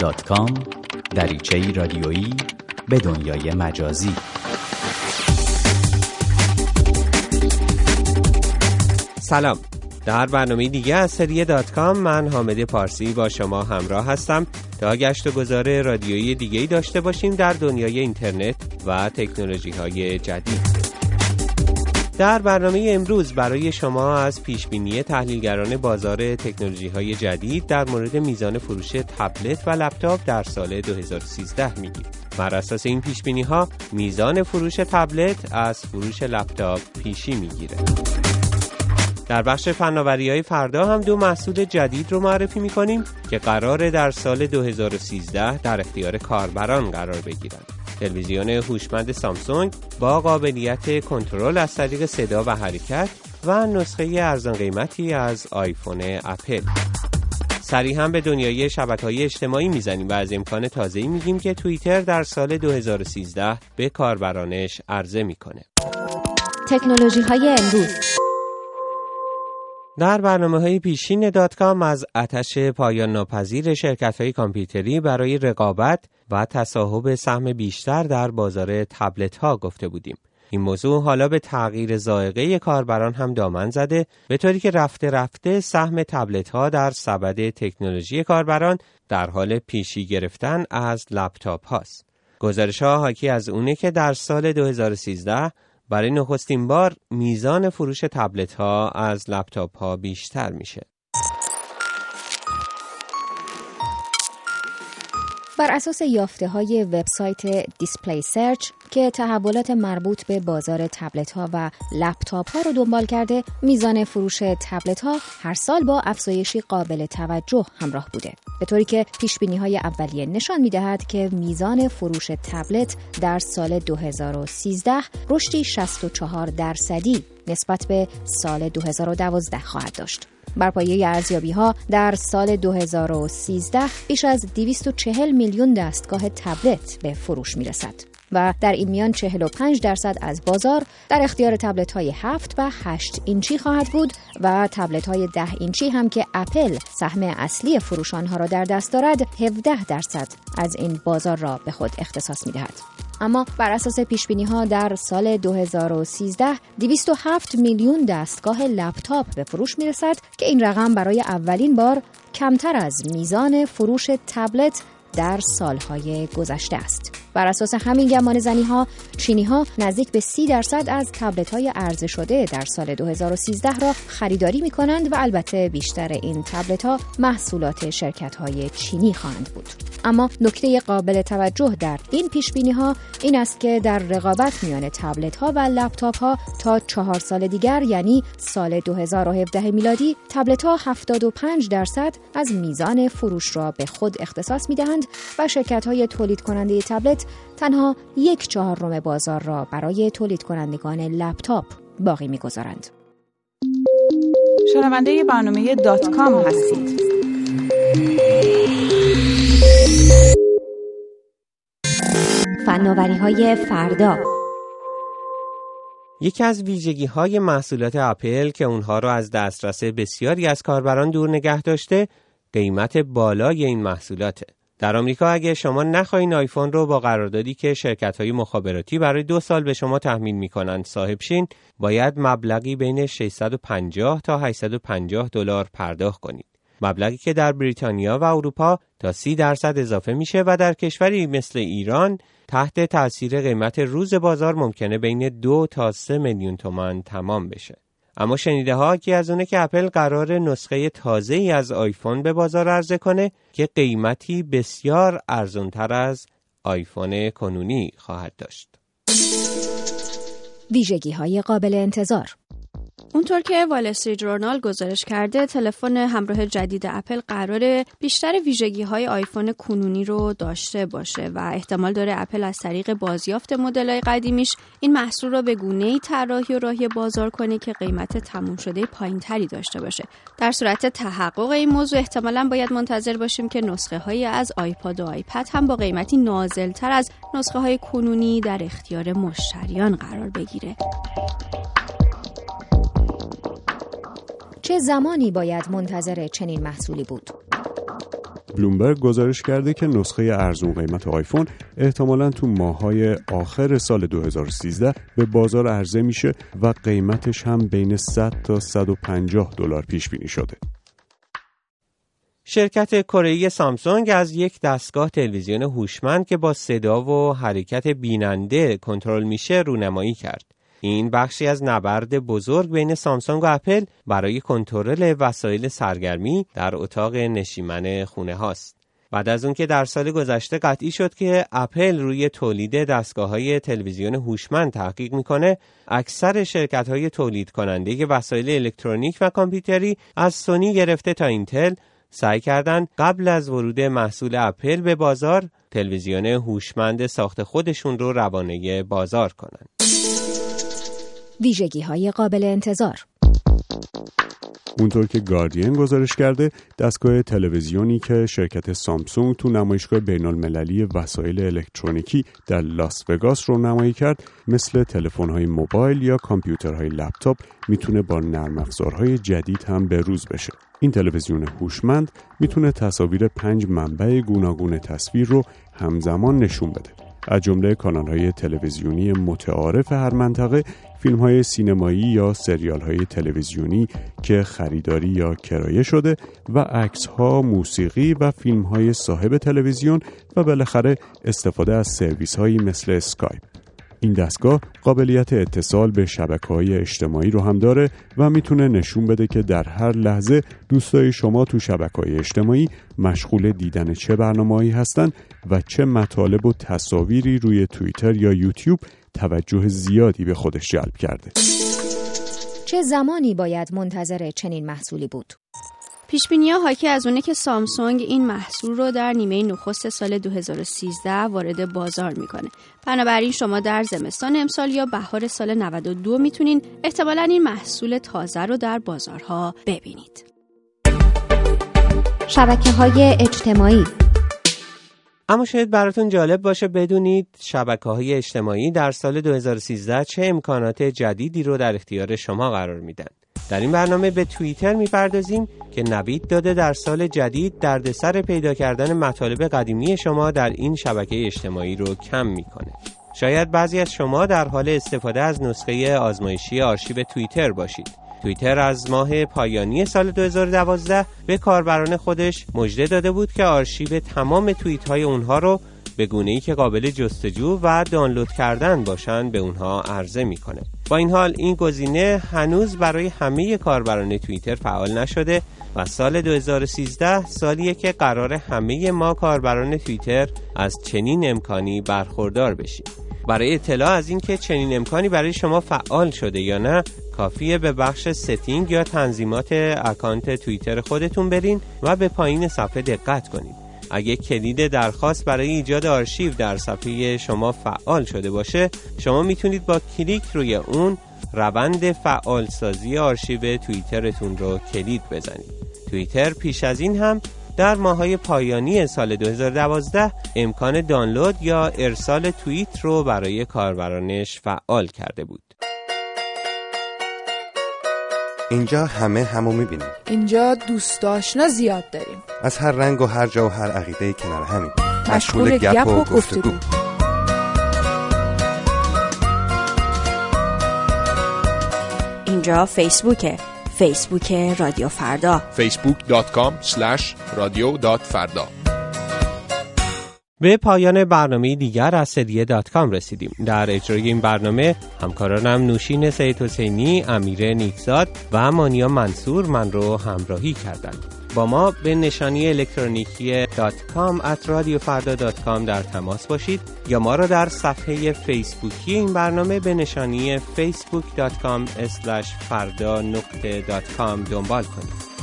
www.facebook.com دریچه رادیویی به دنیای مجازی. سلام. در برنامه دیگه از سری دات کام من حامد پارسی با شما همراه هستم تا گشت و گذار رادیویی دیگه داشته باشیم در دنیای اینترنت و تکنولوژی های جدید. در برنامه امروز برای شما از پیشبینی تحلیلگران بازار تکنولوژی های جدید در مورد میزان فروش تبلت و لپتاپ در سال 2013 میگیم. بر اساس این پیشبینی ها میزان فروش تبلت از فروش لپتاپ پیشی می‌گیره. در بخش فناوری های فردا هم دو محصول جدید رو معرفی می‌کنیم که قرار در سال 2013 در اختیار کاربران قرار بگیرند. تلویزیون هوشمند سامسونگ با قابلیت کنترل از طریق صدا و حرکت و نسخه ارزان قیمتی از آیفون اپل سریع هم به دنیای شبکه های اجتماعی می‌زنیم و از امکان تازه‌ای میگیم که توییتر در سال 2013 به کاربرانش عرضه می‌کنه. تکنولوژی های امروز در برنامه های پیشین دات کام از اتش پایان ناپذیر شرکت های کامپیوتری برای رقابت و تصاحب سهم بیشتر در بازار تبلت ها گفته بودیم. این موضوع حالا به تغییر زائقه کاربران هم دامن زده به طوری که رفته رفته سهم تبلت ها در سبد تکنولوژی کاربران در حال پیشی گرفتن از لپتاپ هاست. گزارش ها حاکی از اونه که در سال 2013 برای نخستین بار میزان فروش تبلت ها از لپتاپ ها بیشتر میشه. بر اساس یافته های وبسایت DisplaySearch که تحولات مربوط به بازار تبلت ها و لپتاپ ها رو دنبال کرده میزان فروش تبلت ها هر سال با افزایشی قابل توجه همراه بوده به طوری که پیش بینی های اولیه نشان می دهد که میزان فروش تبلت در سال 2013 رشدی 64 درصدی نسبت به سال 2012 خواهد داشت. بر پایه ارزیابی ها در سال 2013 بیش از 240 میلیون دستگاه تبلت به فروش می رسد. و در این میان 45 درصد از بازار در اختیار تبلت های 7 و 8 اینچی خواهد بود و تبلت های 10 اینچی هم که اپل سهم اصلی فروش آنها را در دست دارد 17 درصد از این بازار را به خود اختصاص می دهد. اما بر اساس پیش بینی ها در سال 2013 207 میلیون دستگاه لپتاپ به فروش می رسد که این رقم برای اولین بار کمتر از میزان فروش تبلت در سالهای گذشته است. بر اساس همین گمان زنی ها چینی ها نزدیک به سی درصد از تبلت های عرضه شده در سال 2013 را خریداری می کنند و البته بیشتر این تبلت ها محصولات شرکت های چینی خواهند بود اما نکته قابل توجه در این پیش بینی ها این است که در رقابت میان تبلت ها و لپتاپ ها تا چهار سال دیگر یعنی سال 2017 میلادی تبلت ها 75 درصد از میزان فروش را به خود اختصاص می دهند و شرکت های تولید کننده تبلت تنها یک چهارم بازار را برای تولید کنندگان لپتاپ باقی می‌گذارند. شنونده برنامه دات کام هستید. فناوری های فردا یکی از ویژگی های محصولات اپل که اونها را از دسترس بسیاری از کاربران دور نگه داشته قیمت بالای این محصولاته. در آمریکا اگه شما نخواهید آیفون رو با قراردادی که شرکت های مخابراتی برای دو سال به شما تحمیل می‌کنند صاحب شین باید مبلغی بین 650 تا 850 دلار پرداخت کنید. مبلغی که در بریتانیا و اروپا تا 30 درصد اضافه میشه و در کشوری مثل ایران تحت تاثیر قیمت روز بازار ممکنه بین دو تا 3 میلیون تومان تمام بشه. اما شنیده ها حاکی از اونه که اپل قرار نسخه تازه ای از آیفون به بازار عرضه کنه که قیمتی بسیار ارزونتر از آیفون کنونی خواهد داشت. ویژگی های قابل انتظار اونطور که وال استریت گزارش کرده تلفن همراه جدید اپل قرار بیشتر ویژگی های آیفون کنونی رو داشته باشه و احتمال داره اپل از طریق بازیافت مدل های قدیمیش این محصول رو به گونه ای طراحی و راهی بازار کنه که قیمت تموم شده پایین تری داشته باشه. در صورت تحقق این موضوع احتمالا باید منتظر باشیم که نسخه های از آیپاد و آیپد هم با قیمتی نازل تر از نسخه های کنونی در اختیار مشتریان قرار بگیره. چه زمانی باید منتظر چنین محصولی بود؟ بلومبرگ گزارش کرده که نسخه ارزون قیمت آیفون احتمالا تو ماهای آخر سال 2013 به بازار عرضه میشه و قیمتش هم بین 100 تا 150 دلار پیش بینی شده. شرکت کره سامسونگ از یک دستگاه تلویزیون هوشمند که با صدا و حرکت بیننده کنترل میشه رونمایی کرد. این بخشی از نبرد بزرگ بین سامسونگ و اپل برای کنترل وسایل سرگرمی در اتاق نشیمن خونه هاست. بعد از اون که در سال گذشته قطعی شد که اپل روی تولید دستگاه های تلویزیون هوشمند تحقیق می‌کنه اکثر شرکت های تولید کننده وسایل الکترونیک و کامپیوتری از سونی گرفته تا اینتل سعی کردند قبل از ورود محصول اپل به بازار تلویزیون هوشمند ساخت خودشون رو روانه بازار کنند. ویژگی های قابل انتظار اونطور که گاردین گزارش کرده دستگاه تلویزیونی که شرکت سامسونگ تو نمایشگاه بین المللی وسایل الکترونیکی در لاس وگاس رو نمایی کرد مثل تلفن‌های موبایل یا کامپیوترهای لپتاپ می‌تونه با نرم افزارهای جدید هم به روز بشه. این تلویزیون هوشمند می‌تونه تصاویر پنج منبع گوناگون تصویر رو همزمان نشون بده. از جمله کانال های تلویزیونی متعارف هر منطقه فیلم های سینمایی یا سریال های تلویزیونی که خریداری یا کرایه شده و عکس ها، موسیقی و فیلم های صاحب تلویزیون و بالاخره استفاده از سرویس هایی مثل اسکایپ. این دستگاه قابلیت اتصال به شبکه های اجتماعی رو هم داره و می‌تونه نشون بده که در هر لحظه دوستای شما تو شبکه های اجتماعی مشغول دیدن چه برنامه‌ای هستن و چه مطالب و تصاویری روی توییتر یا یوتیوب توجه زیادی به خودش جلب کرده. چه زمانی باید منتظر چنین محصولی بود؟ پیش ها حاکی از اونه که سامسونگ این محصول رو در نیمه نخست سال 2013 وارد بازار می‌کنه. بنابراین شما در زمستان امسال یا بهار سال 92 می‌تونین احتمالا این محصول تازه رو در بازارها ببینید. شبکه های اجتماعی اما شاید براتون جالب باشه بدونید شبکه های اجتماعی در سال 2013 چه امکانات جدیدی رو در اختیار شما قرار میدن. در این برنامه به توییتر می‌پردازیم که نوید داده در سال جدید دردسر پیدا کردن مطالب قدیمی شما در این شبکه اجتماعی رو کم می‌کنه. شاید بعضی از شما در حال استفاده از نسخه آزمایشی آرشیو توییتر باشید. توییتر از ماه پایانی سال 2012 به کاربران خودش مژده داده بود که آرشیو تمام توییت های اونها رو به گونه ای که قابل جستجو و دانلود کردن باشند به اونها عرضه می‌کنه. با این حال این گزینه هنوز برای همه کاربران توییتر فعال نشده و سال 2013 سالیه که قرار همه ما کاربران توییتر از چنین امکانی برخوردار بشیم. برای اطلاع از اینکه چنین امکانی برای شما فعال شده یا نه کافیه به بخش setting یا تنظیمات اکانت توییتر خودتون برین و به پایین صفحه دقت کنید. اگه کلید درخواست برای ایجاد آرشیو در صفحه شما فعال شده باشه شما می‌تونید با کلیک روی اون روند فعالسازی آرشیو توییترتون رو کلید بزنید. توییتر پیش از این هم در ماهای پایانی سال 2012 امکان دانلود یا ارسال توییت رو برای کاربرانش فعال کرده بود. اینجا همه همو می‌بینیم. اینجا دوست آشنا زیاد داریم. از هر رنگ و هر جا و هر عقیده کنار همین. مشغول گپ و گفتگو. اینجا فیسبوکه. فیسبوک رادیو فردا. facebook.com رادیو.فردا به پایان برنامه دیگر از سدیه دات کام رسیدیم. در اجرای این برنامه همکارانم نوشین سید حسینی امیر نیکزاد و مانیا منصور من رو همراهی کردند. با ما به نشانی الکترونیکی .com at در تماس باشید یا ما را در صفحه فیسبوکی این برنامه به نشانی facebook.com فردا دنبال کنید.